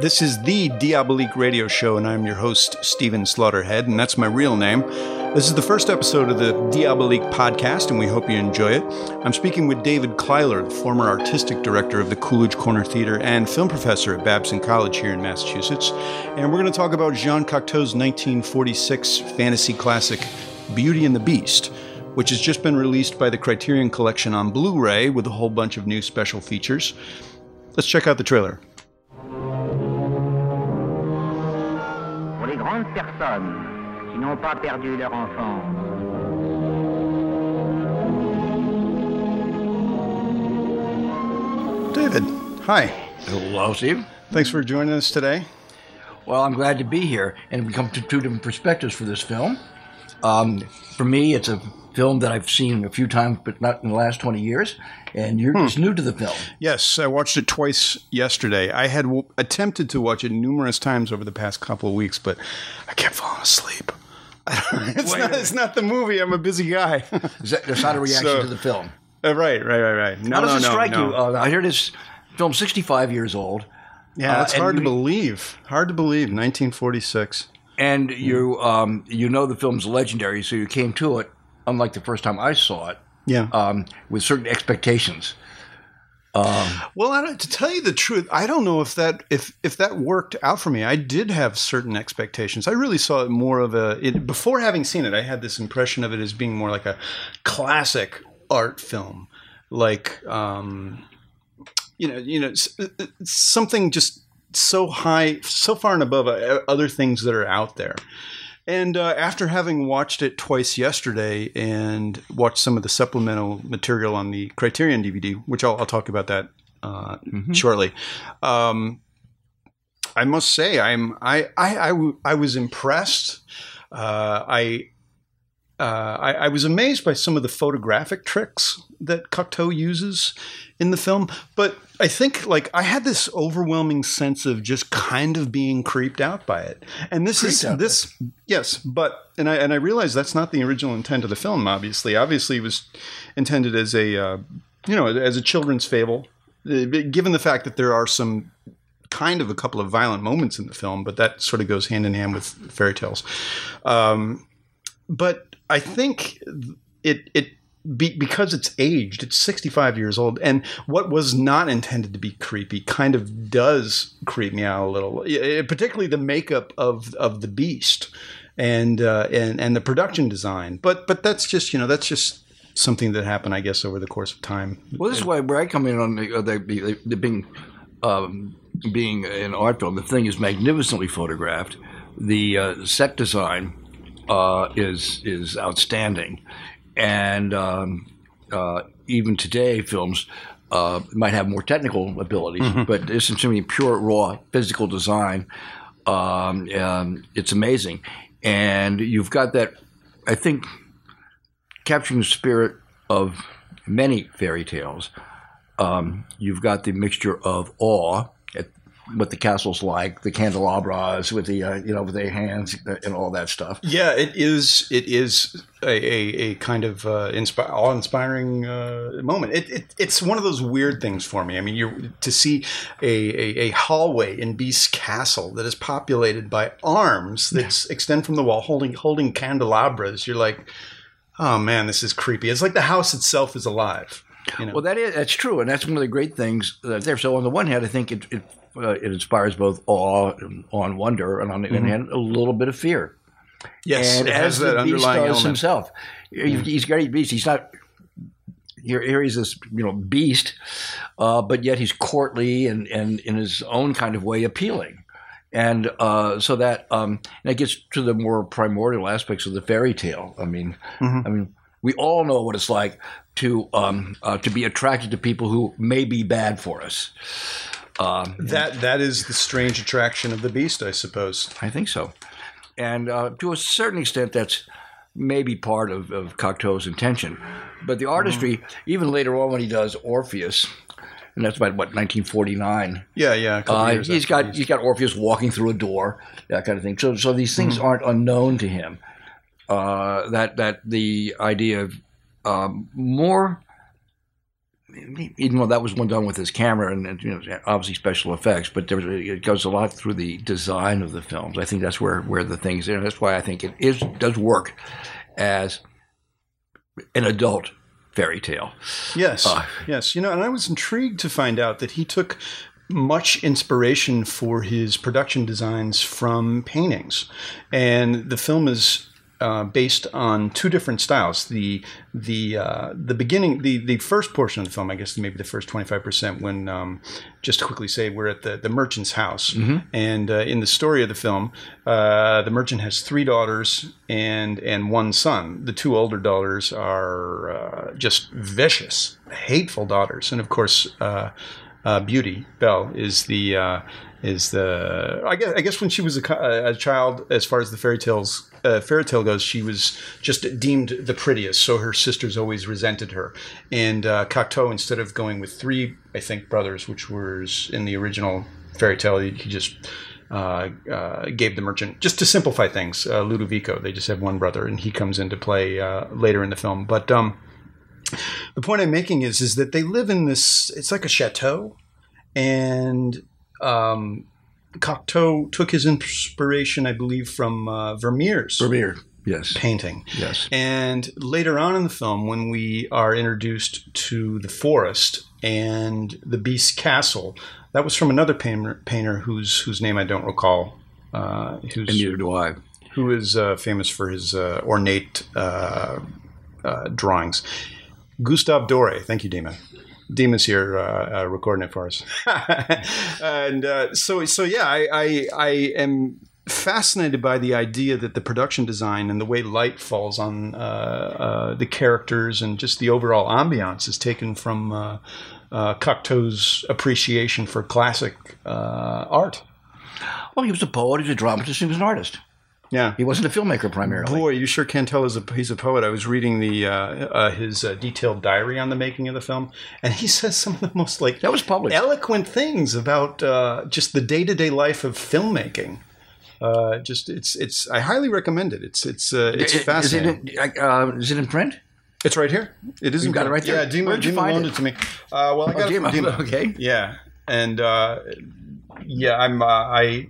This is the Diabolique Radio Show, and I'm your host, Stephen Slaughterhead, and that's my real name. This is the first episode of the Diabolique podcast, and we hope you enjoy it. I'm speaking with David Kleiler, the former artistic director of the Coolidge Corner Theater and film professor at Babson College here in Massachusetts. And we're going to talk about Jean Cocteau's 1946 fantasy classic, Beauty and the Beast, which has just been released by the Criterion Collection on Blu ray with a whole bunch of new special features. Let's check out the trailer. Grandes personnes qui n'ont pas perdu leur enfant. David, hi. Hello, Steve. Thanks for joining us today. Well, I'm glad to be here, and we come to two different perspectives for this film. Um, for me, it's a film that I've seen a few times, but not in the last 20 years, and you're just new to the film. Yes, I watched it twice yesterday. I had w- attempted to watch it numerous times over the past couple of weeks, but I kept falling asleep. it's, not, it's not the movie. I'm a busy guy. That's not a reaction So- to the film. Uh, right, right, right, right. No, How does no, it strike no. you? Uh, I hear this film 65 years old, yeah, uh, it's and hard to you- believe. Hard to believe. 1946. and you um, you know the film's legendary, so you came to it, unlike the first time I saw it, Yeah. um, with certain expectations. Well, I don't, to tell you the truth, I don't know if that if if that worked out for me. I did have certain expectations. I really saw it more of a it, before having seen it. I had this impression of it as being more like a classic art film, like um, you know, you know, uh, something just so high, so far and above uh, other things that are out there. And uh, after having watched it twice yesterday and watched some of the supplemental material on the Criterion DVD, which I'll, I'll talk about that uh, shortly, um, I must say I'm I I, I, w- I was impressed. Uh, I, uh, I I was amazed by some of the photographic tricks that Cocteau uses in the film, but I think like I had this overwhelming sense of just kind of being creeped out by it. And this is Creeped by this yes, but and I and I realize that's not the original intent of the film. Obviously, obviously, it was intended as a uh, you know as a children's fable. Uh, Given the fact that there are some kind of a couple of violent moments in the film, but that sort of goes hand in hand with fairy tales. Um, but I think it it be, because it's aged, it's 65 years old, and what was not intended to be creepy kind of does creep me out a little. Eh, Particularly the makeup of of the beast and uh, and and the production design. But but that's just you know that's just something that happened, I guess, over the course of time. Well, this is why where I come in on the, uh, the, the, the being um, being an art film. The thing is magnificently photographed. The uh, set design uh, is is outstanding, and um, uh, even today, films uh, might have more technical abilities, but this is simply pure raw physical design. Um, um, it's amazing, and you've got that. I think capturing the spirit of many fairy tales. Um, you've got the mixture of awe what the castle's like, the candelabras with the uh, you know with their hands and all that stuff. Yeah, it is. It is a, a, a kind of uh, inspi- awe-inspiring uh, moment. It, it, it's one of those weird things for me. I mean, you're to see a, a, a hallway in Beast's castle that is populated by arms that extend from the wall, holding holding candelabras. You're like, oh man, this is creepy. It's like the house itself is alive. You know? Well, that is that's true, and that's one of the great things that there. So on the one hand, I think it it, uh, it inspires both awe and, awe and wonder, and on the other hand, a little bit of fear. yes, and it has as that the beast does element. himself. He- He's got a beast. He's not. Here, here he's this, you know, beast, uh, but yet he's courtly and, and in his own kind of way appealing, and uh, so that um, that gets to the more primordial aspects of the fairy tale. I mean, I mean, we all know what it's like to um, uh, to be attracted to people who may be bad for us. Um, That that is the strange attraction of the beast, I suppose. I think so. And uh, to a certain extent, that's maybe part of, of Cocteau's intention. But the artistry, even later on when he does Orpheus, and that's about what 1949. Yeah, yeah. Uh, he's got he's got Orpheus walking through a door, that kind of thing. So so these things aren't unknown to him. Uh, that that the idea of um, more even though that was one done with his camera and, and you know, obviously special effects, but there it goes a lot through the design of the films. I think that's where, where the things, and that's why I think it is does work as an adult fairy tale. Yes, uh, yes. You know, and I was intrigued to find out that he took much inspiration for his production designs from paintings, and the film is uh, based on two different styles. The the uh, the beginning, the the first portion of the film, I guess maybe the first twenty five percent. When um, just to quickly say, we're at the the merchant's house, mm-hmm. and uh, in the story of the film, uh, the merchant has three daughters and and one son. The two older daughters are uh, just vicious, hateful daughters, and of course. Uh, Beauty Belle is the is the I guess I guess when she was a, a child, as far as the fairy tales uh, fairy tale goes, she was just deemed the prettiest, so her sisters always resented her. And uh, Cocteau, instead of going with three, I think brothers, which was in the original fairy tale, he, he just uh, uh, gave the merchant just to simplify things. Uh, Ludovico, they just have one brother, and he comes into play uh, later in the film. But um, the point I'm making is is that they live in this. It's like a chateau, and um, Cocteau took his inspiration, I believe, from uh, Vermeer's Vermeer, yes, painting. Yes. And later on in the film, when we are introduced to the forest and the beast's castle, that was from another painter, painter whose whose name I don't recall. Uh, and neither do I. Who is uh, famous for his uh, ornate uh, uh, drawings? Gustave Doré. Thank you, Dima. Dima's here uh, uh, recording it for us, and uh, so so yeah, I, I, I am fascinated by the idea that the production design and the way light falls on uh, uh, the characters and just the overall ambiance is taken from uh, Cocteau's appreciation for classic art. Well, he was a poet, he was a dramatist, he was an artist. Yeah, he wasn't a filmmaker primarily. Boy, you sure can tell he's a, he's a poet. I was reading the uh, uh, his uh, detailed diary on the making of the film, and he says some of the most like that was published eloquent things about uh, just the day to day life of filmmaking. Uh, just it's it's I highly recommend it. It's it's uh, it's it, fascinating. Is it, in, is it in print? It's right here. It is. You got it right there. Yeah, Dima, Dima loaned it? it? to me. well, I got oh, it from Dima. Okay. Yeah, and yeah, I'm I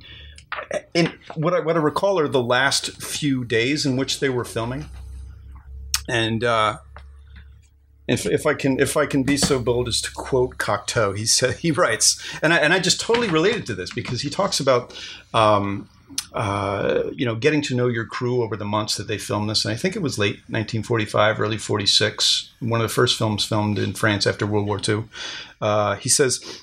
in what I, what I recall are the last few days in which they were filming, and uh, if, if I can if I can be so bold as to quote Cocteau, he said he writes, and I, and I just totally related to this because he talks about. Um, uh, you know, getting to know your crew over the months that they filmed this, and I think it was late 1945, early 46, one of the first films filmed in France after World War II. Uh, he says,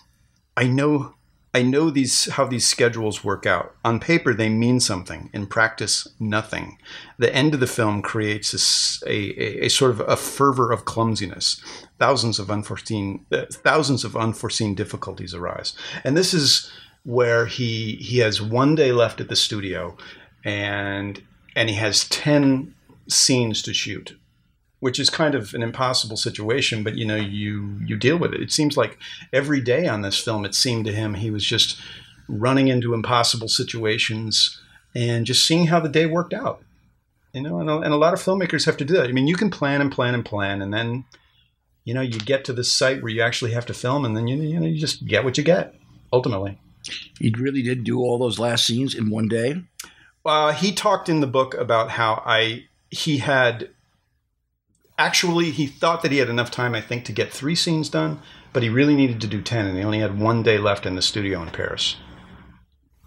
"I know I know these how these schedules work out. On paper, they mean something. In practice, nothing. The end of the film creates a, a, a sort of a fervor of clumsiness. Thousands of unforeseen uh, thousands of unforeseen difficulties arise, and this is where he he has one day left at the studio, and and he has ten scenes to shoot which is kind of an impossible situation, but you know, you you deal with it. It seems like every day on this film, it seemed to him he was just running into impossible situations and just seeing how the day worked out. You know, and a, and a lot of filmmakers have to do that. I mean, you can plan and plan and plan, and then you know you get to this site where you actually have to film, and then you you know you just get what you get ultimately. He really did do all those last scenes in one day. Uh, he talked in the book about how I he had actually he thought that he had enough time, I think, to get three scenes done, but he really needed to do ten, and he only had one day left in the studio in Paris.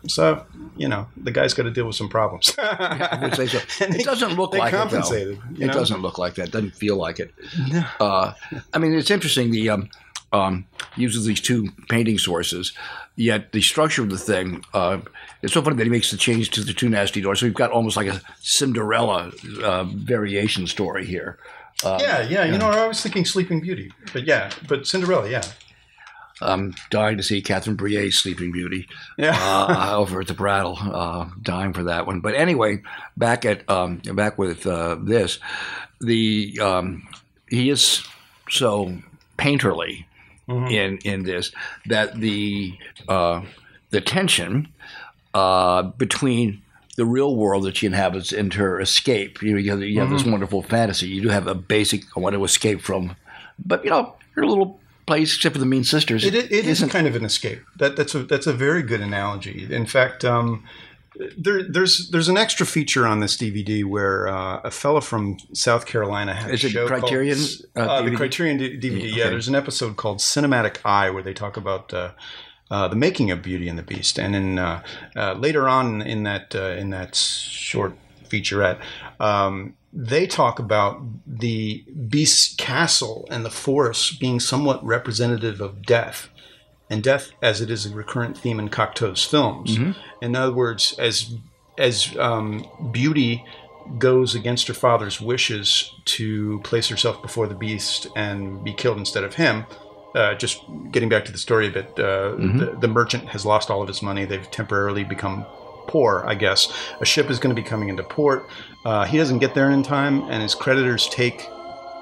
So, you know, the guy's got to deal with some problems. yeah, so. it doesn't look like compensated, it. Though. It doesn't look like that. It doesn't feel like it. No. Uh, I mean, it's interesting. The um, um, uses these two painting sources, yet the structure of the thing. Uh, it's so funny that he makes the change to the two nasty doors. So we've got almost like a Cinderella uh, variation story here. Um, yeah, yeah. You know, I was thinking Sleeping Beauty, but yeah, but Cinderella, yeah. I'm dying to see Catherine Breillat's Sleeping Beauty. Yeah. uh, over at the Brattle, uh, dying for that one. But anyway, back at um, back with uh, this, the um, he is so painterly mm-hmm. in in this that the uh, the tension uh, between the real world that she inhabits and her escape. You know, you have, you have mm-hmm. this wonderful fantasy. You do have a basic, I want to escape from, but you know, her little place, except for the Mean Sisters, it, it is kind of an escape. That, that's a that's a very good analogy. In fact, um, there, there's there's an extra feature on this DVD where uh, a fellow from South Carolina had is a it show Criterion? Called, uh, uh, the Criterion DVD. Yeah, Yeah, there's an episode called Cinematic Eye where they talk about. Uh, the making of Beauty and the Beast, and then uh, uh, later on in that uh, in that short featurette, um, they talk about the Beast's castle and the forest being somewhat representative of death, and death as it is a recurrent theme in Cocteau's films. In other words, as as um, Beauty goes against her father's wishes to place herself before the Beast and be killed instead of him. Uh, just getting back to the story a bit, uh, the, the merchant has lost all of his money. They've temporarily become poor, I guess. A ship is going to be coming into port. Uh, he doesn't get there in time, and his creditors take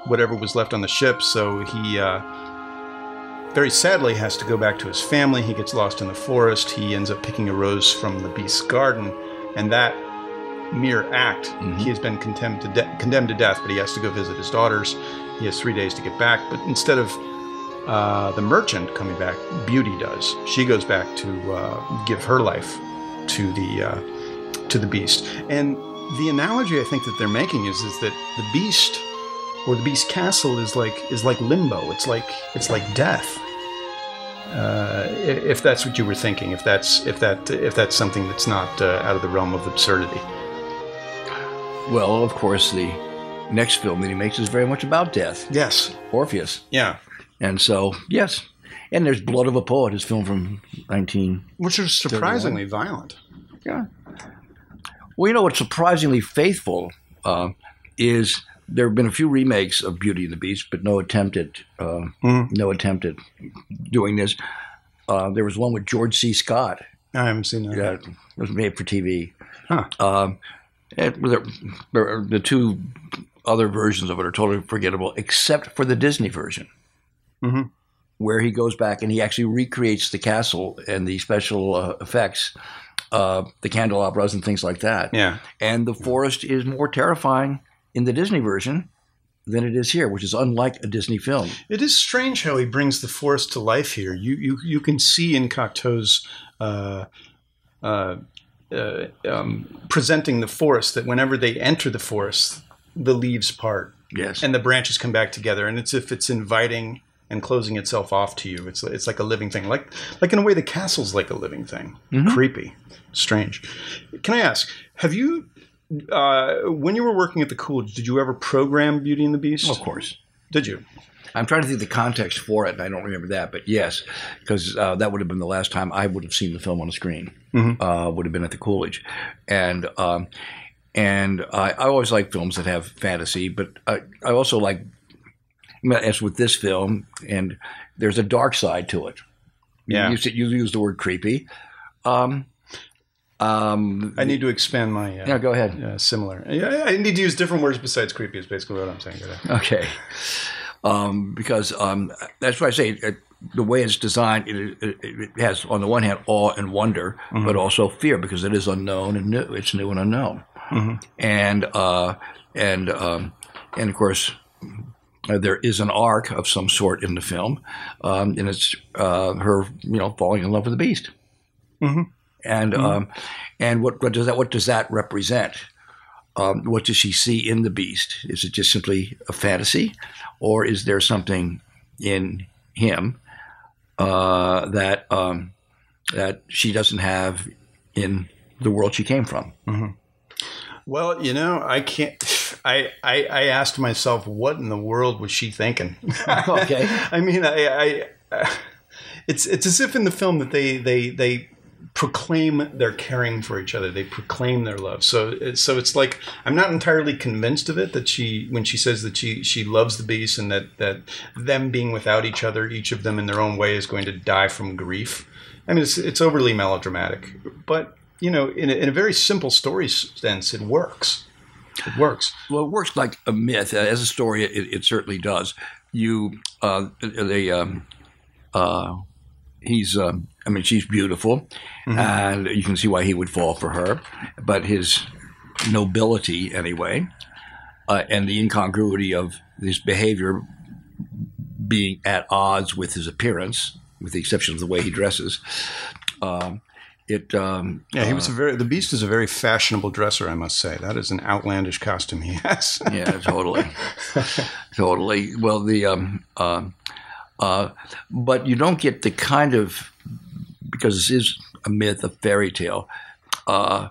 whatever was left on the ship. So he uh, very sadly has to go back to his family. He gets lost in the forest. He ends up picking a rose from the beast's garden, and that mere act, he has been condemned to de- condemned to death. But he has to go visit his daughters. He has three days to get back. But instead of uh, the merchant coming back, Beauty does. She goes back to uh, give her life to the uh, to the beast. And the analogy I think that they're making is is that the beast or the beast castle is like is like limbo. It's like it's like death. Uh, if that's what you were thinking, if that's if that if that's something that's not uh, out of the realm of absurdity. Well, of course, the next film that he makes is very much about death, Yes. Orpheus, Yeah. And so yes, and there's Blood of a Poet, his film from 19. Which is surprisingly violent. Yeah. Well, you know what's surprisingly faithful uh, is there have been a few remakes of Beauty and the Beast, but no attempt at uh, no attempt at doing this. Uh, there was one with George C. Scott I haven't seen that. It was made for TV. Huh. Um, it, there, there are- the two other versions of it are totally forgettable, except for the Disney version, Mhm. where he goes back and he actually recreates the castle and the special uh, effects, uh, the candelabras and things like that. Yeah. And the forest is more terrifying in the Disney version than it is here, which is unlike a Disney film. It is strange how he brings the forest to life here. You you you can see in Cocteau's uh, uh, uh, um, presenting the forest that whenever they enter the forest, the leaves part Yes. and the branches come back together, and it's if it's inviting and closing itself off to you. It's it's like a living thing, like like in a way the castle's like a living thing. Creepy, strange. Can I ask? Have you? Uh, when you were working at the Coolidge, did you ever program Beauty and the Beast? of course. Did you? I'm trying to think the context for it, and I don't remember that, but yes, because uh, that would have been the last time I would have seen the film on the screen. Uh, would have been at the Coolidge, and um, and I, I always like films that have fantasy, but I, I also like, as with this film, and there's a dark side to it. Yeah. you, you use the word creepy. Um, um, I need to expand my. Uh, yeah, go ahead. uh, similar. Yeah, I need to use different words besides creepy. Is basically what I'm saying. Today. Okay. Um, because um, that's why I say it, the way it's designed, it, it, it has on the one hand awe and wonder, but also fear because it is unknown and new. It's new and unknown, and uh, and um, and of course. Uh, there is an arc of some sort in the film, um, and it's uh, her, you know, falling in love with the beast. And um, and what, what does that what does that represent? um, what does she see in the beast? Is it just simply a fantasy, or is there something in him uh, that um, that she doesn't have in the world she came from? Well, you know, I can't. I, I I asked myself, what in the world was she thinking? Okay. I mean, I, I uh, it's it's as if in the film that they they they proclaim they're caring for each other. They proclaim their love. So so it's like I'm not entirely convinced of it that she when she says that she she loves the beast and that that them being without each other, each of them in their own way is going to die from grief. I mean, it's it's overly melodramatic, but you know, in a, in a very simple story sense, it works. It works. Well, it works like a myth. As a story, it, it certainly does. You, uh, they, um, uh, he's, um, I mean, she's beautiful, and you can see why he would fall for her. But his nobility, anyway, uh, and the incongruity of his behavior being at odds with his appearance, with the exception of the way he dresses. Um, it um, yeah, he was a very the Beast is a very fashionable dresser, I must say. That is an outlandish costume he has. yeah, totally, totally. Well, the um, uh, uh, but you don't get the kind of because this is a myth, a fairy tale. Uh,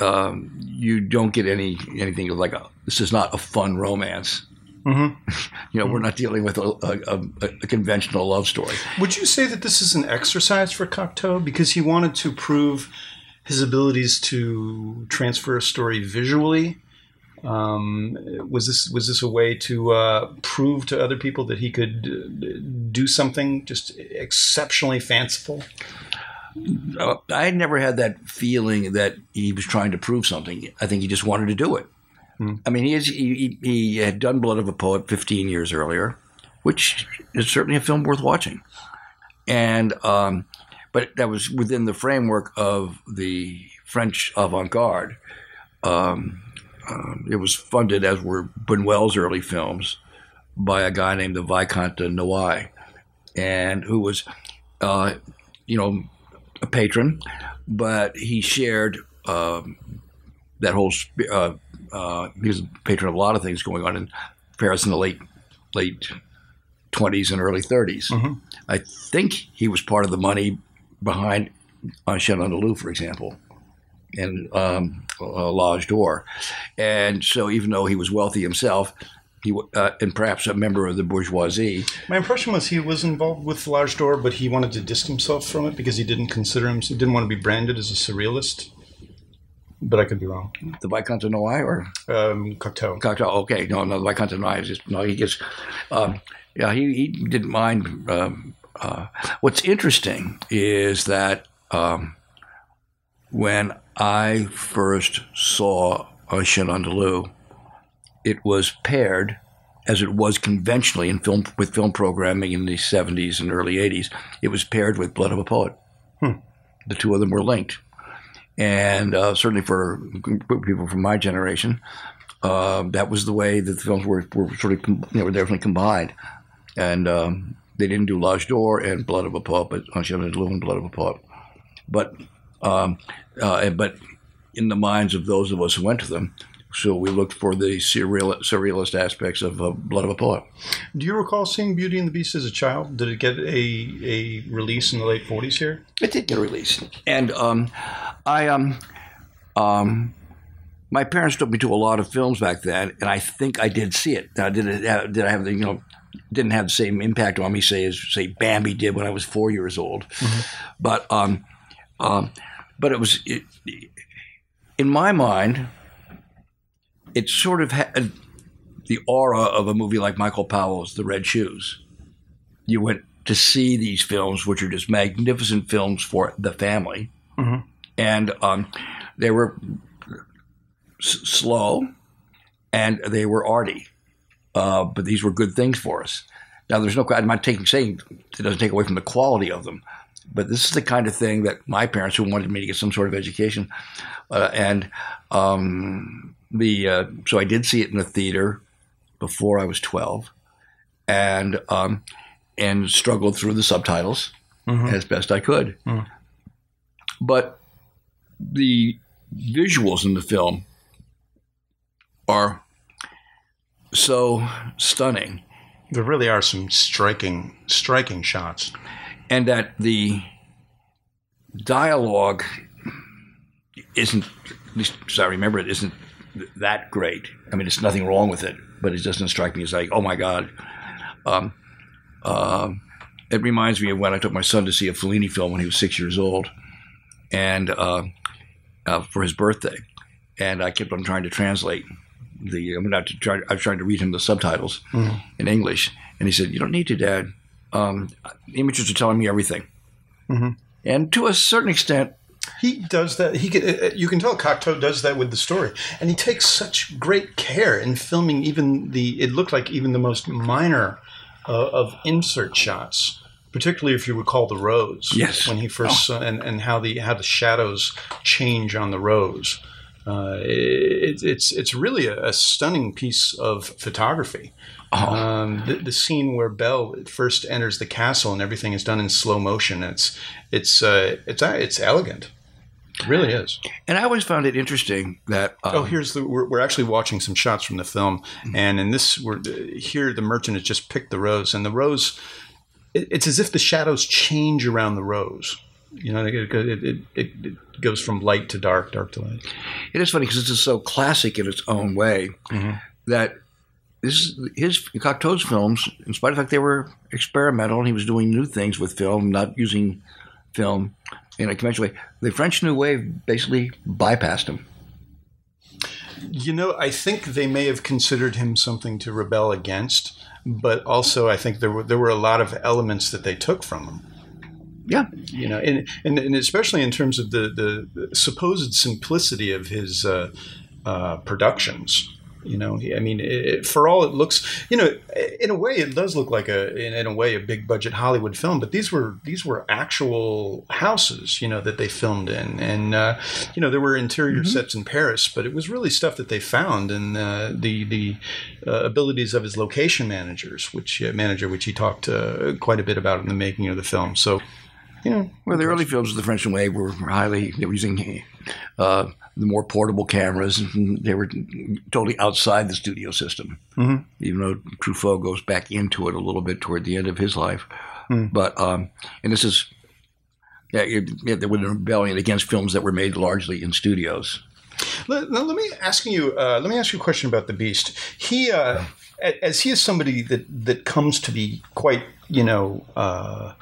um, you don't get any anything like a. This is not a fun romance. Mm-hmm. you know, we're not dealing with a, a, a, conventional love story. Would you say that this is an exercise for Cocteau because he wanted to prove his abilities to transfer a story visually? Um, was this was this a way to uh, prove to other people that he could uh, do something just exceptionally fanciful? Uh, I never had that feeling that he was trying to prove something. I think he just wanted to do it. Hmm. I mean, he, is, he, he had done Blood of a Poet 15 years earlier, which is certainly a film worth watching. And um, but that was within the framework of the French avant-garde. Um, uh, it was funded, as were Buñuel's early films, by a guy named the Viscount de Noailles, and who was, uh, you know, a patron, but he shared um, that whole uh, uh, he was a patron of a lot of things going on in Paris in the late late 20s and early 30s. Mm-hmm. I think he was part of the money behind Un Chien Andalou, for example, and um, uh, L'Age d'Or. And so, even though he was wealthy himself, he uh, and perhaps a member of the bourgeoisie. My impression was he was involved with L'Age d'Or, but he wanted to distance himself from it because he didn't consider him. He didn't want to be branded as a surrealist but I could be wrong. The Viscount de Noailles or um, Cocteau? Cocteau. Okay, no, no, the Viscount Noailles is just no. He gets, um, yeah, he he didn't mind. Um, uh, what's interesting is that um, when I first saw Chien Andalou, it was paired as it was conventionally in film with film programming in the 70s and early 80s. It was paired with Blood of a Poet. Hmm. The two of them were linked and uh, certainly for people from my generation, uh, that was the way that the films were, were sort of you know, were definitely combined, and um, they didn't do L'Age d'Or and Blood of a but Un Chien and Blood of a Poet, but um, uh, but in the minds of those of us who went to them, so we looked for the surreal, surrealist aspects of uh, Blood of a Poet. Do you recall seeing Beauty and the Beast as a child? Did it get a, a release in the late 40s here? It did get a release. And um, I, um, um, my parents took me to a lot of films back then, and I think I did see it. Now, did it have, did I have the, you know, didn't have the same impact on me, say, as, say, Bambi did when I was four years old. Mm-hmm. But, um, um, but it was, it, in my mind, it sort of had the aura of a movie like Michael Powell's The Red Shoes. You went to see these films, which are just magnificent films for the family, mm-hmm. and um, they were s- slow and they were arty, uh, but these were good things for us. Now, there's no. I'm not taking saying it doesn't take away from the quality of them, but this is the kind of thing that my parents, who wanted me to get some sort of education, uh, and um, the uh, so I did see it in the theater before I was twelve, and um, and struggled through the subtitles mm-hmm. as best I could. Mm. But the visuals in the film are so stunning. There really are some striking, striking shots, and that the dialogue isn't, at least as I remember it, isn't that great. I mean, it's nothing wrong with it, but it doesn't strike me as like, oh my god. Um, uh, it reminds me of when I took my son to see a Fellini film when he was six years old, and uh, uh, for his birthday, and I kept on trying to translate the. I mean, not to try, I was trying to read him the subtitles mm-hmm. in English, and he said, "You don't need to, Dad. Um, the images are telling me everything." Mm-hmm. And to a certain extent, he does that. He can, uh, uh, you can tell Cocteau does that with the story, and he takes such great care in filming even the. It looked like even the most minor uh, of insert shots, particularly if you recall the rose. Yes. When he first oh. and and how the how the shadows change on the rose. Uh, it, it's it's really a, a, stunning piece of photography. Oh. Um, the, the, scene where Belle first enters the castle and everything is done in slow motion. It's it's uh, it's uh, it's elegant. It really is. And I always found it interesting that. Um, oh, here's the. We're, we're, actually watching some shots from the film, mm-hmm. and in this, we're here. The merchant has just picked the rose, and the rose. It, it's as if the shadows change around the rose. You know, it, it, it, it, goes from light to dark, dark to light. It is funny because it's so classic in its own way mm-hmm. that this his Cocteau's films, in spite of the fact they were experimental and he was doing new things with film, not using film in a conventional way, the French New Wave basically bypassed him. You know, I think they may have considered him something to rebel against, but also I think there were there were a lot of elements that they took from him. Yeah, you know, and and, and especially in terms of the the supposed simplicity of his uh, uh, productions. You know, I mean, it, for all it looks, you know, in a way, it does look like a, in, in, a way, a big budget Hollywood film. But these were these were actual houses, you know, that they filmed in, and uh, you know, there were interior mm-hmm. sets in Paris, but it was really stuff that they found, and uh, the the uh, abilities of his location managers, which uh, manager, which he talked uh, quite a bit about in the making of the film. So you know, well, the early films of the French Wave were highly they were using uh, the more portable cameras, and they were totally outside the studio system. Mm-hmm. Even though Truffaut goes back into it a little bit toward the end of his life, mm. but um, and this is yeah, it, it, there was a rebellion against films that were made largely in studios. Let, let me ask you. Uh, let me ask you a question about the Beast. He, uh, as he is somebody that that comes to be quite, you know, uh,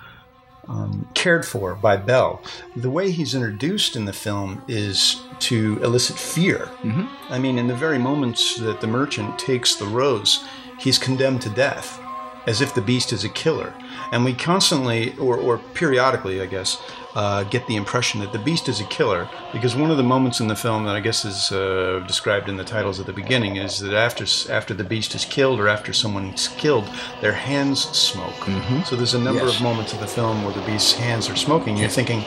um, cared for by Belle. The way he's introduced in the film is to elicit fear. Mm-hmm. I mean, in the very moments that the merchant takes the rose, he's condemned to death, as if the beast is a killer. And we constantly, or, or periodically, I guess, uh, get the impression that the beast is a killer because one of the moments in the film that I guess is uh, described in the titles at the beginning is that after after the beast is killed or after someone's killed, their hands smoke. Mm-hmm. So there's a number yes. of moments of the film where the beast's hands are smoking. You're thinking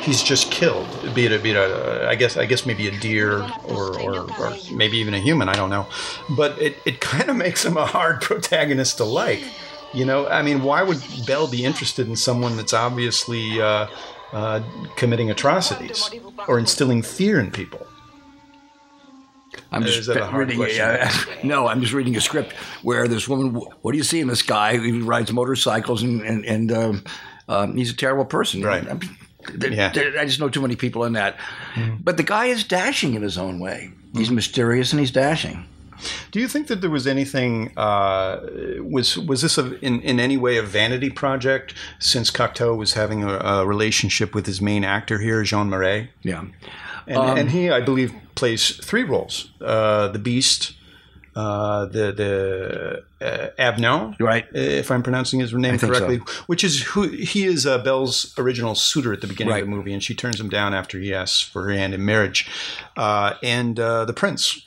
he's just killed, be it a, be it a, I guess I guess maybe a deer or, or, or maybe even a human. I don't know, but it, it kind of makes him a hard protagonist to like. You know, I mean, why would Belle be interested in someone that's obviously uh, uh, committing atrocities or instilling fear in people. I'm just reading a, uh, no, I'm just reading a script where this woman. What do you see in this guy? He rides motorcycles and and, and um, um, he's a terrible person. Right. I, yeah. I just know too many people in that. Mm. But the guy is dashing in his own way. He's mm. mysterious and he's dashing. Do you think that there was anything uh, was was this a, in in any way a vanity project since Cocteau was having a, a relationship with his main actor here, Jean Marais? Yeah, and, um, and, he, I believe, plays three roles: uh, the Beast. Uh, the the uh, right? If I'm pronouncing his name correctly, so. which is who he is uh, Belle's original suitor at the beginning right. of the movie, and she turns him down after he asks for her hand in marriage. Uh, and uh, the Prince,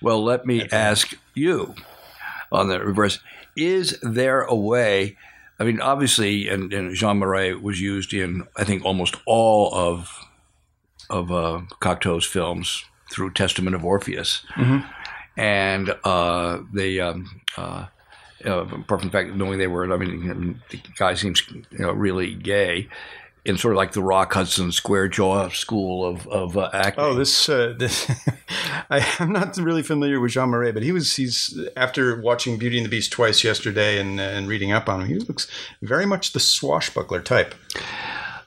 well, let me ask you on the reverse is there a way? I mean, obviously, and, and Jean Marais was used in, I think, almost all of of uh, Cocteau's films through Testament of Orpheus. Mm-hmm. And uh, they, um, uh, uh, apart from the fact knowing they were, I mean, the guy seems you know, really gay in sort of like the Rock Hudson Square Jaw school of of uh, acting. Oh, this uh, this I, am not really familiar with Jean Marais, but he was he's after watching Beauty and the Beast twice yesterday and and reading up on him, he looks very much the swashbuckler type.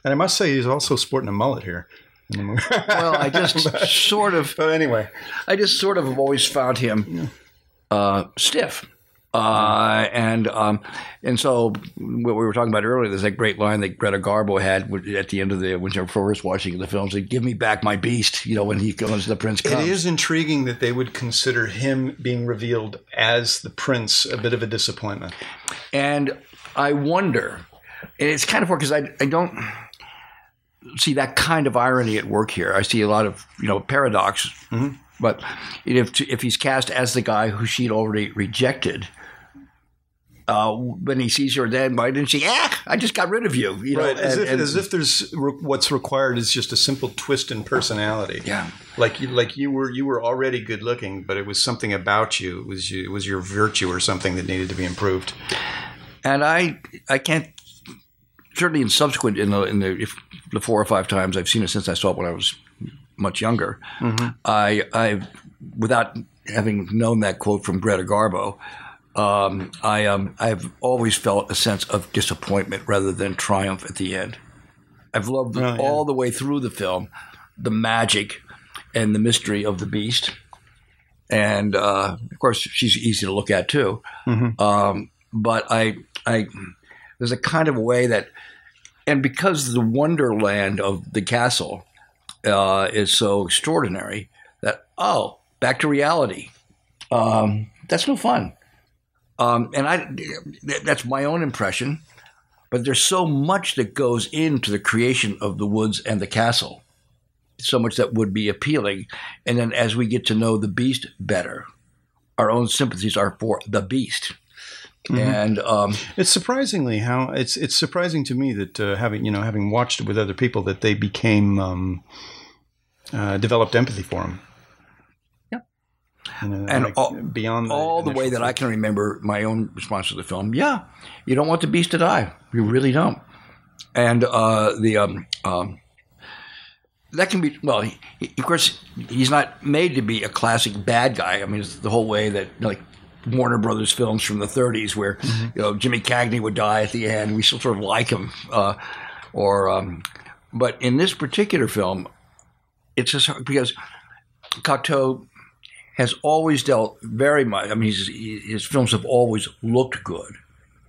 And I must say, he's also sporting a mullet here. Well, I just but, sort of. But anyway, I just sort of have always found him uh, stiff. Uh, and um, and so what we were talking about earlier, there's that great line that Greta Garbo had at the end of the when she was first watching the film, said, "Give me back my beast." You know, when he comes, the prince comes. It is intriguing that they would consider him being revealed as the prince a bit of a disappointment. And I wonder, and it's kind of hard because I I don't see that kind of irony at work here. I see a lot of you know paradox. Mm-hmm. But if if he's cast as the guy who she'd already rejected, uh, when he sees her then, why didn't she? Ah, I just got rid of you. you right, know, as, and- if, and- as if there's re- what's required is just a simple twist in personality. Yeah. like you, like you were you were already good looking, but it was something about you. It was you, it was your virtue or something that needed to be improved. and I I can't certainly in subsequent in the in the if the four or five times I've seen it since I saw it when I was much younger, I I without having known that quote from Greta Garbo. Um, I um, I've always felt a sense of disappointment rather than triumph at the end. I've loved Oh, yeah. all the way through the film the magic and the mystery of the beast, and uh, of course she's easy to look at too. Um, but I, I, there's a kind of way that, and because the wonderland of the castle uh, is so extraordinary, that oh, back to reality. Um, that's no fun. Um, and I, that's my own impression. But there's so much that goes into the creation of the woods and the castle, so much that would be appealing. And then as we get to know the beast better, our own sympathies are for the beast. And um, It's surprisingly how it's it's surprising to me that uh, having you know having watched it with other people that they became um, uh, developed empathy for him. Yeah. You know, And like, all- beyond the all the way initial that I can remember my own response to the film, yeah, you don't want the beast to die. You really don't. And uh, the um, um, that can be well. He, he- of course, he's not made to be a classic bad guy. I mean, it's the whole way that like Warner Brothers films from the '30s, where you know Jimmy Cagney would die at the end. We still sort of like him, uh, or um, but in this particular film, it's just because Cocteau has always dealt very much. I mean, he's, he, his films have always looked good,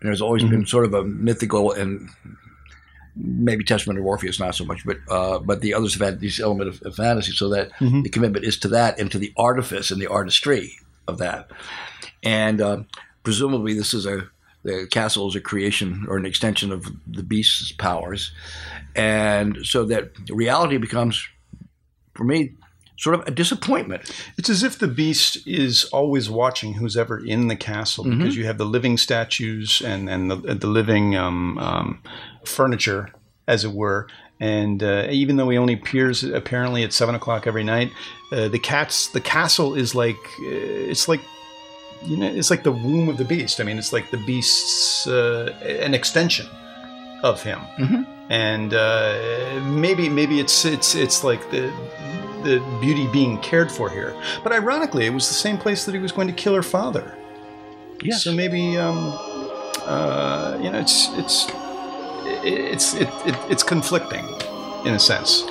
and there's always been sort of a mythical and maybe Testament of Orpheus not so much, but uh, but the others have had this element of, of fantasy, so that the commitment is to that and to the artifice and the artistry of that, and uh, presumably this is a the castle is a creation or an extension of the beast's powers, and so that reality becomes, for me, sort of a disappointment. It's as if the beast is always watching who's ever in the castle Mm-hmm. because you have the living statues and and the, the living um, um, furniture, as it were. And uh, even though he only appears apparently at seven o'clock every night, uh, the cats the castle is like uh, it's like you know it's like the womb of the beast. I mean, it's like the beast's uh, an extension of him. And uh, maybe maybe it's it's it's like the the beauty being cared for here. But ironically, it was the same place that he was going to kill her father. Yes. So maybe um, uh, you know it's it's it's it, it, it's conflicting in a sense.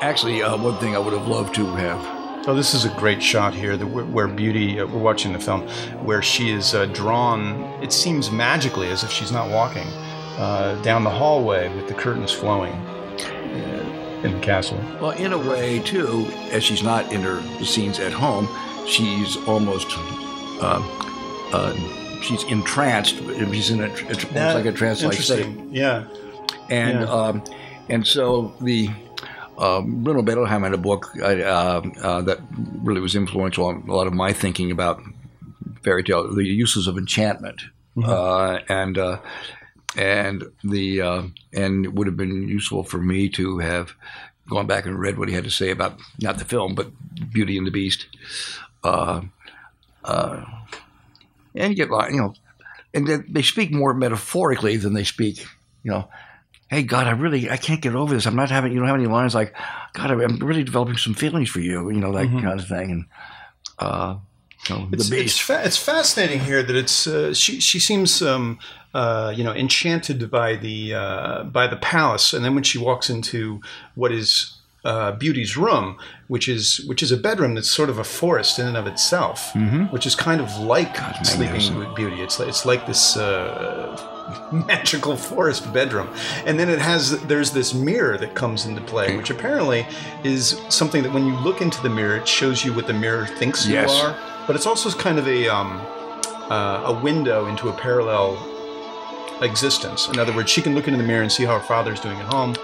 Actually, uh, one thing I would have loved to have. Oh, this is a great shot here where, where Beauty, uh, we're watching the film, where she is uh, drawn, it seems magically as if she's not walking, uh, down the hallway with the curtains flowing uh, in the castle. Well, in a way, too, as she's not in her scenes at home, she's almost. Uh, uh, she's entranced. She's in a, it's almost like a trance-like state. Yeah. and Yeah. um, and so the um, Bruno Bettelheim had a book uh, uh, that really was influential on a lot of my thinking about fairy tale, the uses of enchantment, uh, and uh, and the uh, and it would have been useful for me to have gone back and read what he had to say about not the film but Beauty and the Beast, uh, uh, and you get you know, and they speak more metaphorically than they speak, you know hey God, I really I can't get over this. I'm not having you don't have any lines like God, I'm really developing some feelings for you, you know, that kind of thing. And uh, you know, the It's, it's, fa- it's fascinating here that it's uh, she she seems um, uh, you know enchanted by the uh, by the palace, and then when she walks into what is uh, Beauty's room, which is which is a bedroom that's sort of a forest in and of itself, which is kind of like sleeping with Beauty. It's like, it's like this. Uh, magical forest bedroom and then it has there's this mirror that comes into play which apparently is something that when you look into the mirror it shows you what the mirror thinks Yes. you are but it's also kind of a um, uh, a window into a parallel existence. In other words, she can look into the mirror and see how her father's doing at home,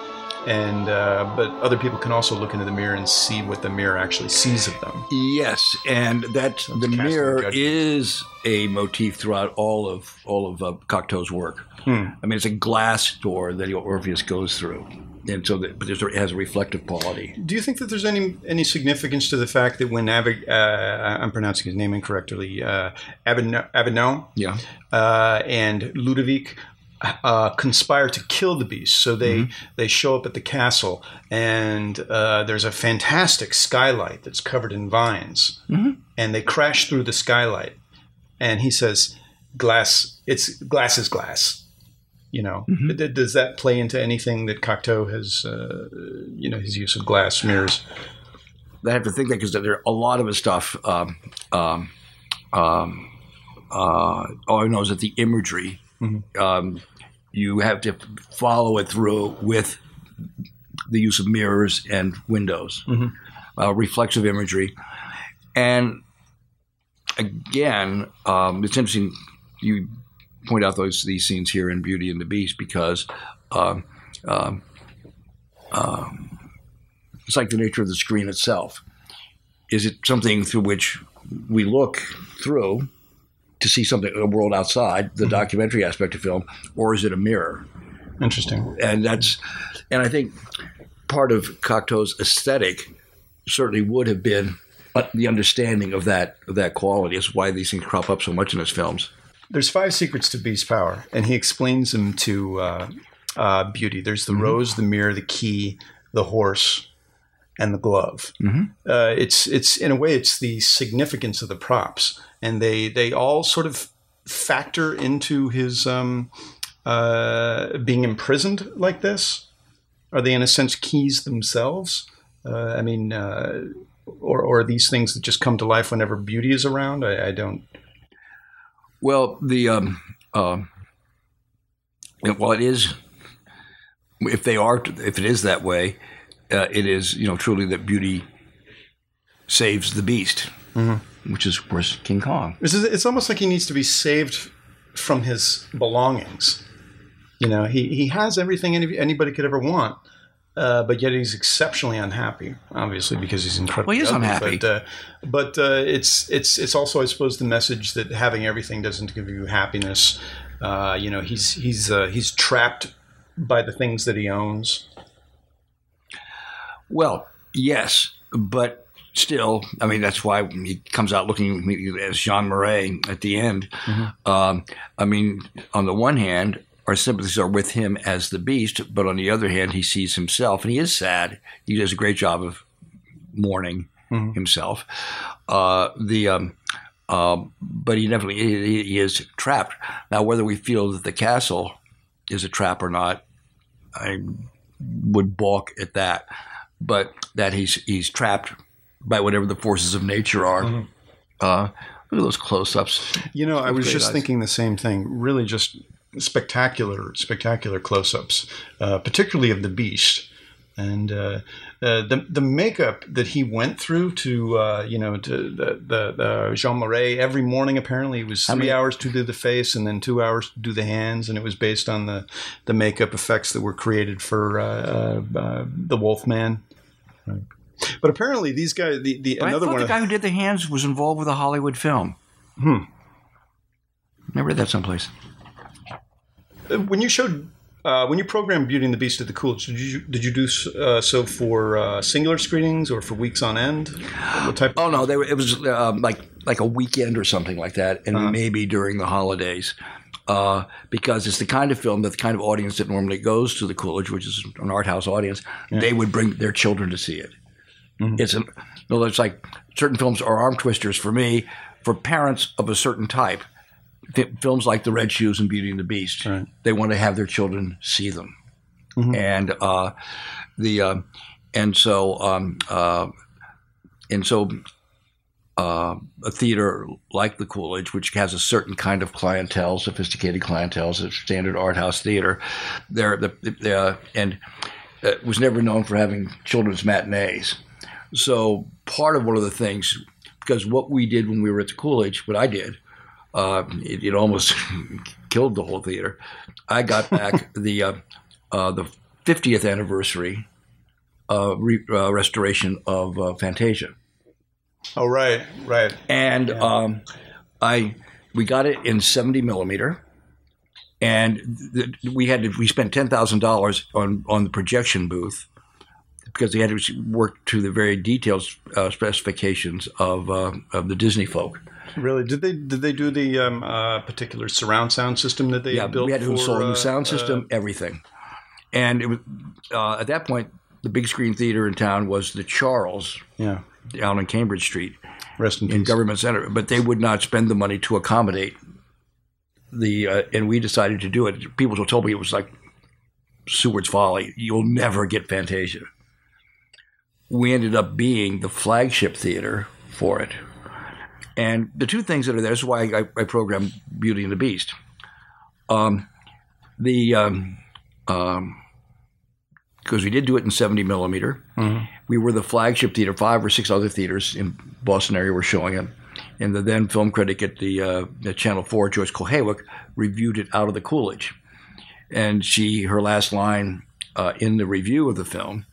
and uh, but other people can also look into the mirror and see what the mirror actually sees of them. Yes, and that So the mirror is a motif throughout all of all of uh, Cocteau's work. Hmm. I mean, it's a glass door that Orpheus goes through, and so that, but there's, it has a reflective quality. Do you think that there's any any significance to the fact that when uh, I'm pronouncing his name incorrectly, uh, Avignon Yeah. uh, and Ludovic uh, conspire to kill the beast. So they they show up at the castle, and uh, there's a fantastic skylight that's covered in vines, and they crash through the skylight. And he says, "Glass, it's glass is glass." You know, D- does that play into anything that Cocteau has, uh, you know, his use of glass mirrors? I have to think that because there are a lot of his stuff. Um, um, um, uh, all I know is that the imagery, um, you have to follow it through with the use of mirrors and windows, uh, reflexive imagery, and again, um, it's interesting. You point out those these scenes here in Beauty and the Beast because. Um, um, um, it's like the nature of the screen itself. Is it something through which we look through to see something, a world outside, the documentary aspect of film, or is it a mirror? Interesting. And that's, and I think part of Cocteau's aesthetic certainly would have been the understanding of that of that quality. Is why these things crop up so much in his films. There's five secrets to Beast power, and he explains them to uh, uh, Beauty. There's the rose, the mirror, the key, the horse, and the glove. Uh, it's it's in a way it's the significance of the props, and they they all sort of factor into his um, uh, being imprisoned like this. Are they in a sense keys themselves? Uh, I mean, uh, or or are these things that just come to life whenever Beauty is around? I, I don't. Well, the um, uh, well, it is. If they are, if it is that way, uh, it is you know truly that beauty saves the beast, which is of course King Kong. It's, it's almost like he needs to be saved from his belongings. You know, he, he has everything any, anybody could ever want, uh, but yet he's exceptionally unhappy. Obviously, because he's incredibly. Well, he is ugly, unhappy. but, uh, but uh, it's it's it's also, I suppose, the message that having everything doesn't give you happiness. Uh, you know, he's he's uh, he's trapped by the things that he owns. Well, yes, but still, I mean, that's why he comes out looking as Jean Marais at the end. Um, I mean, on the one hand, our sympathies are with him as the beast, but on the other hand, he sees himself and he is sad. He does a great job of mourning himself. Uh, the um, um, but he definitely he, he is trapped. Now, whether we feel that the castle is a trap or not, I would balk at that. But that he's he's trapped by whatever the forces of nature are. Uh, look at those close-ups. You know, I was just eyes. thinking the same thing. Really, just spectacular, spectacular close-ups, uh, particularly of the beast, and uh, uh, the the makeup that he went through to uh, you know to the the, the Jean Marais every morning. Apparently, it was three many- hours to do the face and then two hours to do the hands, and it was based on the the makeup effects that were created for uh, uh, uh, the Wolfman. Right. But apparently, these guys, the, the I another thought one, the guy who did the hands was involved with a Hollywood film. Hmm. I read that someplace. Uh, when you showed uh, when you programmed Beauty and the Beast at the Coolidge, did you did you do uh, so for uh, singular screenings or for weeks on end? What type? Oh no, they were, it was uh, like like a weekend or something like that, and maybe during the holidays, uh, because it's the kind of film that the kind of audience that normally goes to the Coolidge, which is an art house audience, they would bring their children to see it. It's a, no, it's like certain films are arm twisters for me, for parents of a certain type. Fi- films like The Red Shoes and Beauty and the Beast, Right. they want to have their children see them, and uh, the uh, and so um, uh, and so uh, a theater like the Coolidge, which has a certain kind of clientele, sophisticated clientele, it's a standard art house theater, there the, the uh, and uh, was never known for having children's matinees. So part of one of the things, because what we did when we were at the Coolidge, what I did, uh, it, it almost killed the whole theater. I got back the uh, uh, the 50th anniversary uh, re- uh, restoration of uh, Fantasia. Oh right, right. And yeah. um, I we got it in 70 millimeter, and th- we had to, we spent ten thousand dollars on on the projection booth because they had to work to the very detailed uh, specifications of uh, of the Disney folk. Really? Did they did they do the um, uh, particular surround sound system that they yeah, built? we had for, the sound system, everything, and it was at that point the big screen theater in town was the Charles. Yeah. Down on Cambridge Street. Rest in, in Government Center, but they would not spend the money to accommodate the, uh, and we decided to do it. People told me it was like Seward's Folly. You'll never get Fantasia. We ended up being the flagship theater for it. And the two things that are there, this is why I, I program Beauty and the Beast. Um, the um, um, because we did do it in 70 millimeter. Mm-hmm. We were the flagship theater. Five or six other theaters in Boston area were showing it. And the then film critic at the uh, at Channel 4, Joyce Kulhawik, reviewed it out of the Coolidge. And she, her last line uh, in the review of the film,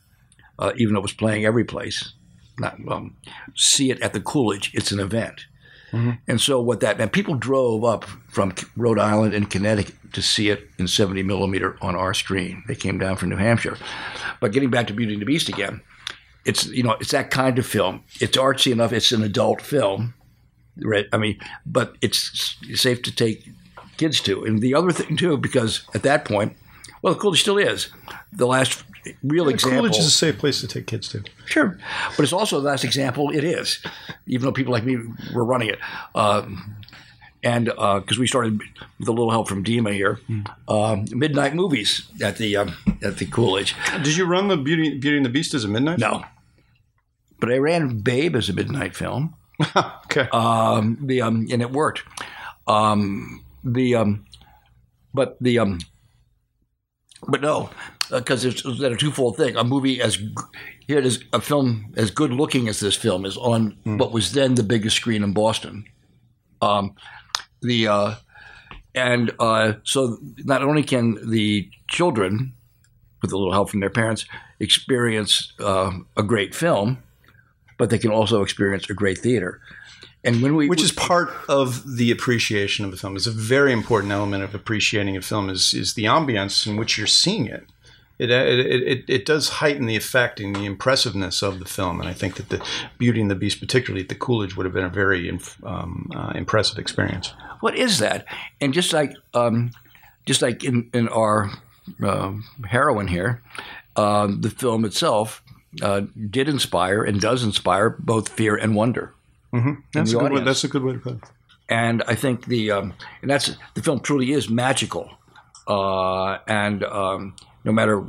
uh, even though it was playing every place, not um, see it at the Coolidge. It's an event. Mm-hmm. And so what that meant, people drove up from Rhode Island and Connecticut to see it in 70 millimeter on our screen. They came down from New Hampshire. But getting back to Beauty and the Beast again, it's you know it's that kind of film. It's artsy enough. It's an adult film, right? I mean, but it's safe to take kids to. And the other thing too, because at that point, well, the Coolidge still is the last real yeah, example. Coolidge is a safe place to take kids to. Sure, but it's also the last example. It is, even though people like me were running it, uh, and because uh, we started with a little help from Dima here, mm. midnight movies at the um, at the Coolidge. Did you run the Beauty Beauty and the Beast as a midnight? No, film? but I ran Babe as a midnight film. okay. Um, the um, and it worked. Um, the um, but the um, but no, because uh, it's, it's a twofold thing. A movie as here it is, a film as good looking as this film is on mm. what was then the biggest screen in Boston. Um, the uh, and uh, so not only can the children, with a little help from their parents, experience uh, a great film, but they can also experience a great theater. And when we, which is part of the appreciation of a film, is a very important element of appreciating a film is is the ambience in which you're seeing it. It, it, it, it does heighten the effect and the impressiveness of the film, and I think that the Beauty and the Beast, particularly at the Coolidge, would have been a very um, uh, impressive experience. What is that? And just like um, just like in in our uh, heroine here, uh, the film itself uh, did inspire and does inspire both fear and wonder. Mm-hmm. That's, a good way, that's a good way to put it. And I think the um, and that's the film truly is magical, uh, and um, no matter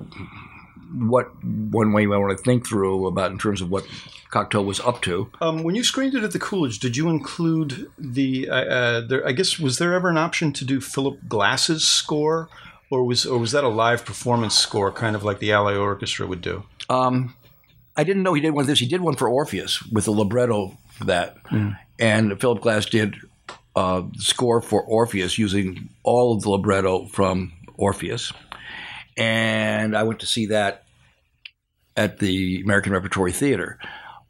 what one way you want to think through about in terms of what Cocteau was up to. Um, when you screened it at the Coolidge, did you include the? Uh, uh, there, I guess was there ever an option to do Philip Glass's score, or was or was that a live performance score, kind of like the LA Orchestra would do? Um, I didn't know he did one of this. He did one for Orpheus with a libretto for that. Mm. And Philip Glass did uh, score for Orpheus using all of the libretto from Orpheus. And I went to see that at the American Repertory Theater.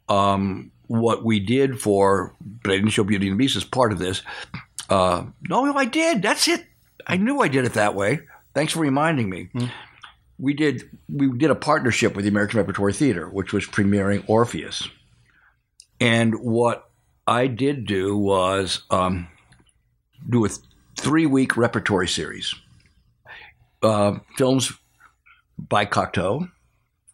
Um, what we did for, but I didn't show Beauty and the Beast as part of this. Uh, no, I did. That's it. I knew I did it that way. Thanks for reminding me. Mm. We did we did a partnership with the American Repertory Theater, which was premiering Orpheus. And what I did do was um, do a three week repertory series. Uh, films by Cocteau,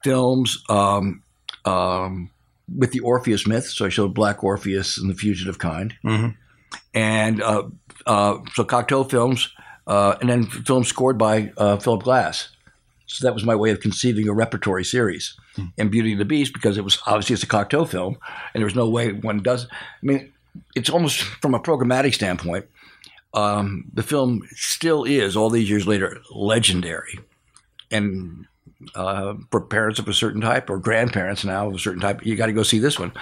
films um, um, with the Orpheus myth. So I showed Black Orpheus and the Fugitive Kind. Mm-hmm. And uh, uh, so Cocteau films, uh, and then films scored by uh, Philip Glass. So that was my way of conceiving a repertory series. Mm. And Beauty and the Beast, because it was obviously it's a Cocteau film, and there was no way one does. I mean, it's almost from a programmatic standpoint, um, the film still is all these years later legendary, and uh, for parents of a certain type or grandparents now of a certain type, you got to go see this one.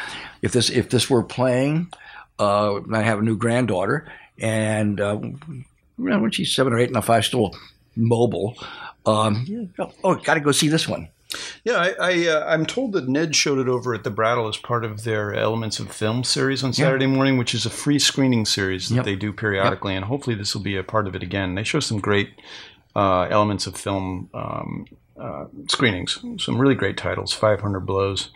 If this if this were playing, uh, I have a new granddaughter, and uh, when she's seven or eight, and if I still mobile. Um, oh, got to go see this one. Yeah, I, I uh, I'm told that Ned showed it over at the Brattle as part of their Elements of Film series on Saturday morning, which is a free screening series that yep. they do periodically, yep. and hopefully this will be a part of it again. They show some great uh, Elements of Film um, uh, screenings, some really great titles, 500 Blows.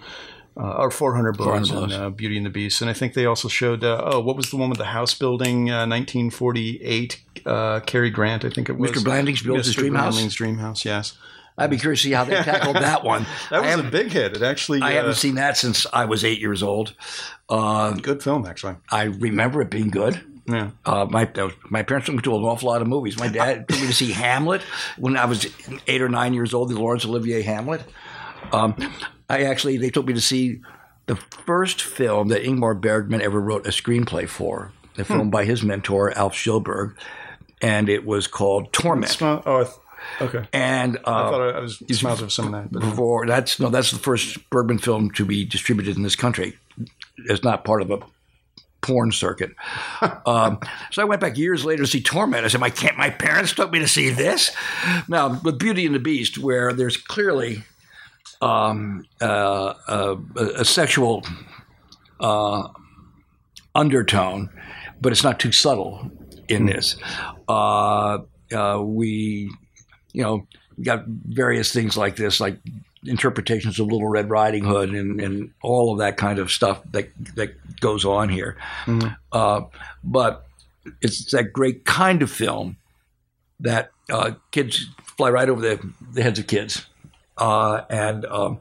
Uh, or 400 blows, 400 blows. and uh, Beauty and the Beast. And I think they also showed, uh, oh, what was the one with the house building, 1948, uh, uh, Cary Grant, I think it was. Mr. Blandings built his dream house. Blandings dream house, yes. I'd be curious to see how they tackled that one. that was a big hit. It actually. I haven't uh, seen that since I was eight years old. Uh, good film, actually. I remember it being good. Yeah. Uh, my my parents took me to an awful lot of movies. My dad took me to see Hamlet when I was eight or nine years old. The Laurence Olivier Hamlet. Um, I actually they took me to see the first film that Ingmar Bergman ever wrote a screenplay for. A film hmm. by his mentor Alf Sjöberg, and it was called Torment. oh, Okay. And uh, I thought I was smiles of some of that. But. Before that's no, that's the first Bergman film to be distributed in this country. It's not part of a porn circuit. um, so I went back years later to see Torment. I said, "My can't my parents took me to see this." Now with Beauty and the Beast, where there's clearly um, uh, uh, a sexual uh, undertone, but it's not too subtle in this. Uh, uh, we you know, got various things like this, like interpretations of Little Red Riding Hood and, and all of that kind of stuff that that goes on here. Mm-hmm. Uh, but it's that great kind of film that uh, kids fly right over the, the heads of kids, uh, and um,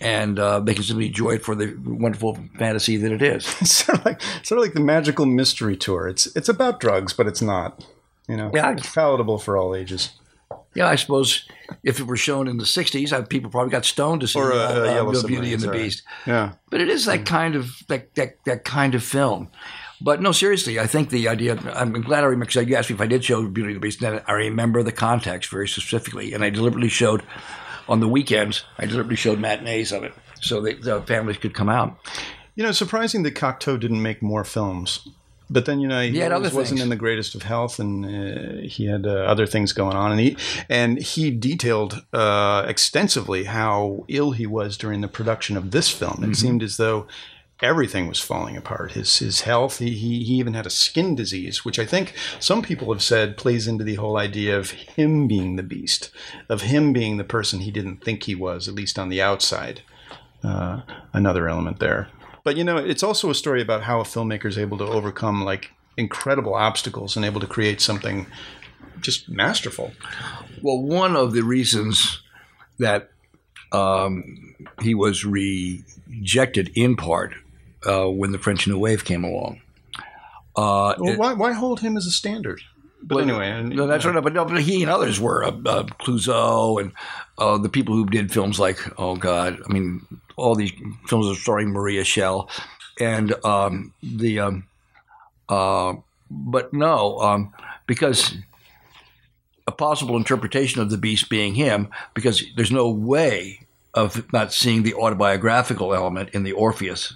and uh, they can simply enjoy it for the wonderful fantasy that it is. It's sort of like sort of like the magical mystery tour. It's it's about drugs, but it's not. You know, yeah, it's palatable for all ages yeah, I suppose if it were shown in the '60s, people probably got stoned to see or, uh, uh, uh, Beauty and the right. Beast. Yeah, but it is that kind of that, that that kind of film. But no, seriously, I think the idea. I'm glad I remember because you asked me if I did show Beauty and the Beast. Then I remember the context very specifically, and I deliberately showed on the weekends. I deliberately showed matinees of it so that the families could come out. You know, surprising that Cocteau didn't make more films. But then you know he, he wasn't in the greatest of health, and uh, he had uh, other things going on, and he and he detailed uh, extensively how ill he was during the production of this film. It mm-hmm. seemed as though everything was falling apart. His his health. He, he even had a skin disease, which I think some people have said plays into the whole idea of him being the beast, of him being the person he didn't think he was, at least on the outside. Uh, another element there. But you know, it's also a story about how a filmmaker is able to overcome like incredible obstacles and able to create something just masterful. Well, one of the reasons that um, he was rejected in part uh, when the French New Wave came along. Uh, well, why, why hold him as a standard? But well, anyway, and, no, that's right. But, no, but he and others were uh, uh, Clouzot and uh, the people who did films like oh god, I mean all these films are starring Maria Schell, and um, the um, uh, but no, um, because a possible interpretation of the beast being him, because there's no way of not seeing the autobiographical element in the Orpheus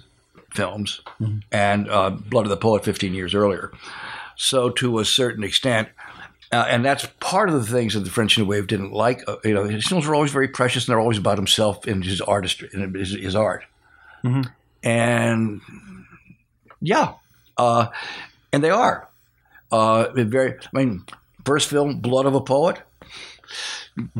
films mm-hmm. and uh, Blood of the Poet 15 years earlier. So, to a certain extent, uh, and that's part of the things that the French New Wave didn't like. Uh, you know, his films were always very precious, and they're always about himself and his artistry and his, his art. Mm-hmm. And yeah, uh, and they are uh, very. I mean, first film, Blood of a Poet,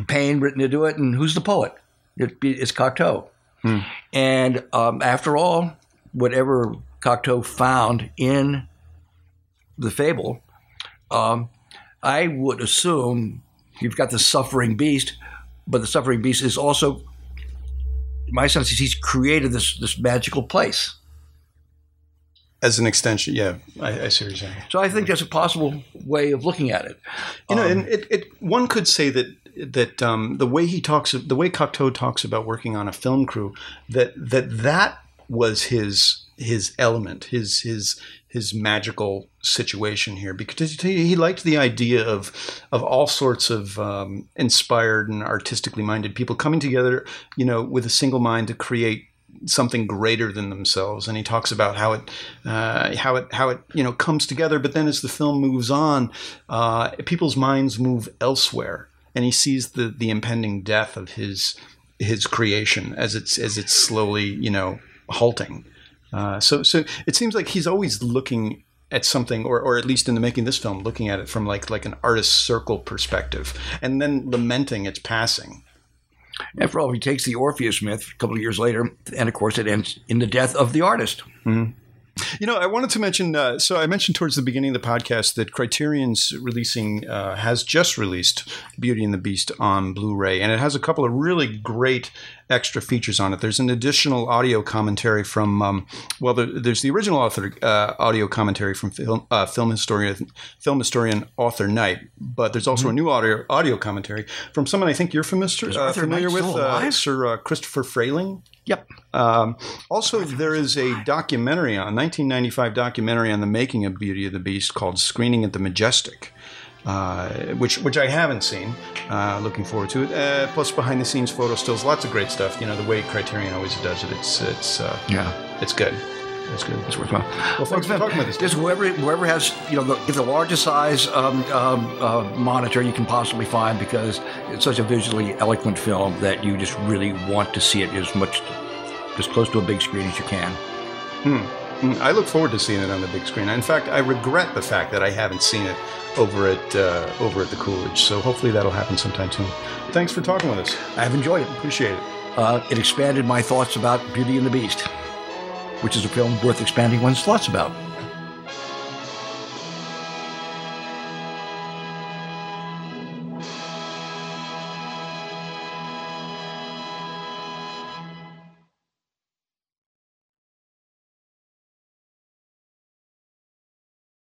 Pain written into it, and who's the poet? It, it's Cocteau. Mm. And um, after all, whatever Cocteau found in the fable, um, I would assume you've got the suffering beast, but the suffering beast is also, my sense is he's created this this magical place. As an extension, yeah, I, I see what you're saying. So I think that's a possible way of looking at it. You know, um, and it, it one could say that that um, the way he talks, the way Cocteau talks about working on a film crew, that that that was his his element, his his his magical situation here because he liked the idea of of all sorts of um, inspired and artistically minded people coming together, you know, with a single mind to create something greater than themselves. And he talks about how it uh, how it how it you know comes together. But then as the film moves on, uh, people's minds move elsewhere and he sees the the impending death of his his creation as it's as it's slowly you know halting. Uh, so so it seems like he's always looking at something, or, or at least in the making of this film, looking at it from like like an artist's circle perspective, and then lamenting its passing. After all, he takes the Orpheus myth a couple of years later, and of course, it ends in the death of the artist. Mm-hmm. You know, I wanted to mention. Uh, so I mentioned towards the beginning of the podcast that Criterion's releasing uh, has just released Beauty and the Beast on Blu-ray, and it has a couple of really great extra features on it. There's an additional audio commentary from, um, well, there, there's the original author uh, audio commentary from film, uh, film historian film historian Arthur Knight, but there's also mm-hmm. a new audio audio commentary from someone I think you're familiar, uh, familiar with, uh, Sir uh, Christopher Frayling. Yep. Um, also, there is a documentary on 1995 documentary on the making of Beauty of the Beast called "Screening at the Majestic." Uh, which which I haven't seen. Uh, looking forward to it. Uh, plus, behind the scenes photo stills, lots of great stuff. You know, the way Criterion always does it. It's it's uh, yeah, it's good. It's good. It's worthwhile. Well, thanks for talking about this. Just whoever whoever has you know the, the largest size um, um, uh, monitor you can possibly find because it's such a visually eloquent film that you just really want to see it as much as close to a big screen as you can. Hmm. Mm, I look forward to seeing it on the big screen. In fact, I regret the fact that I haven't seen it over at uh, over at the Coolidge. So hopefully that'll happen sometime soon. Thanks for talking with us. I've enjoyed it. Appreciate it. Uh, it expanded my thoughts about Beauty and the Beast, which is a film worth expanding one's thoughts about.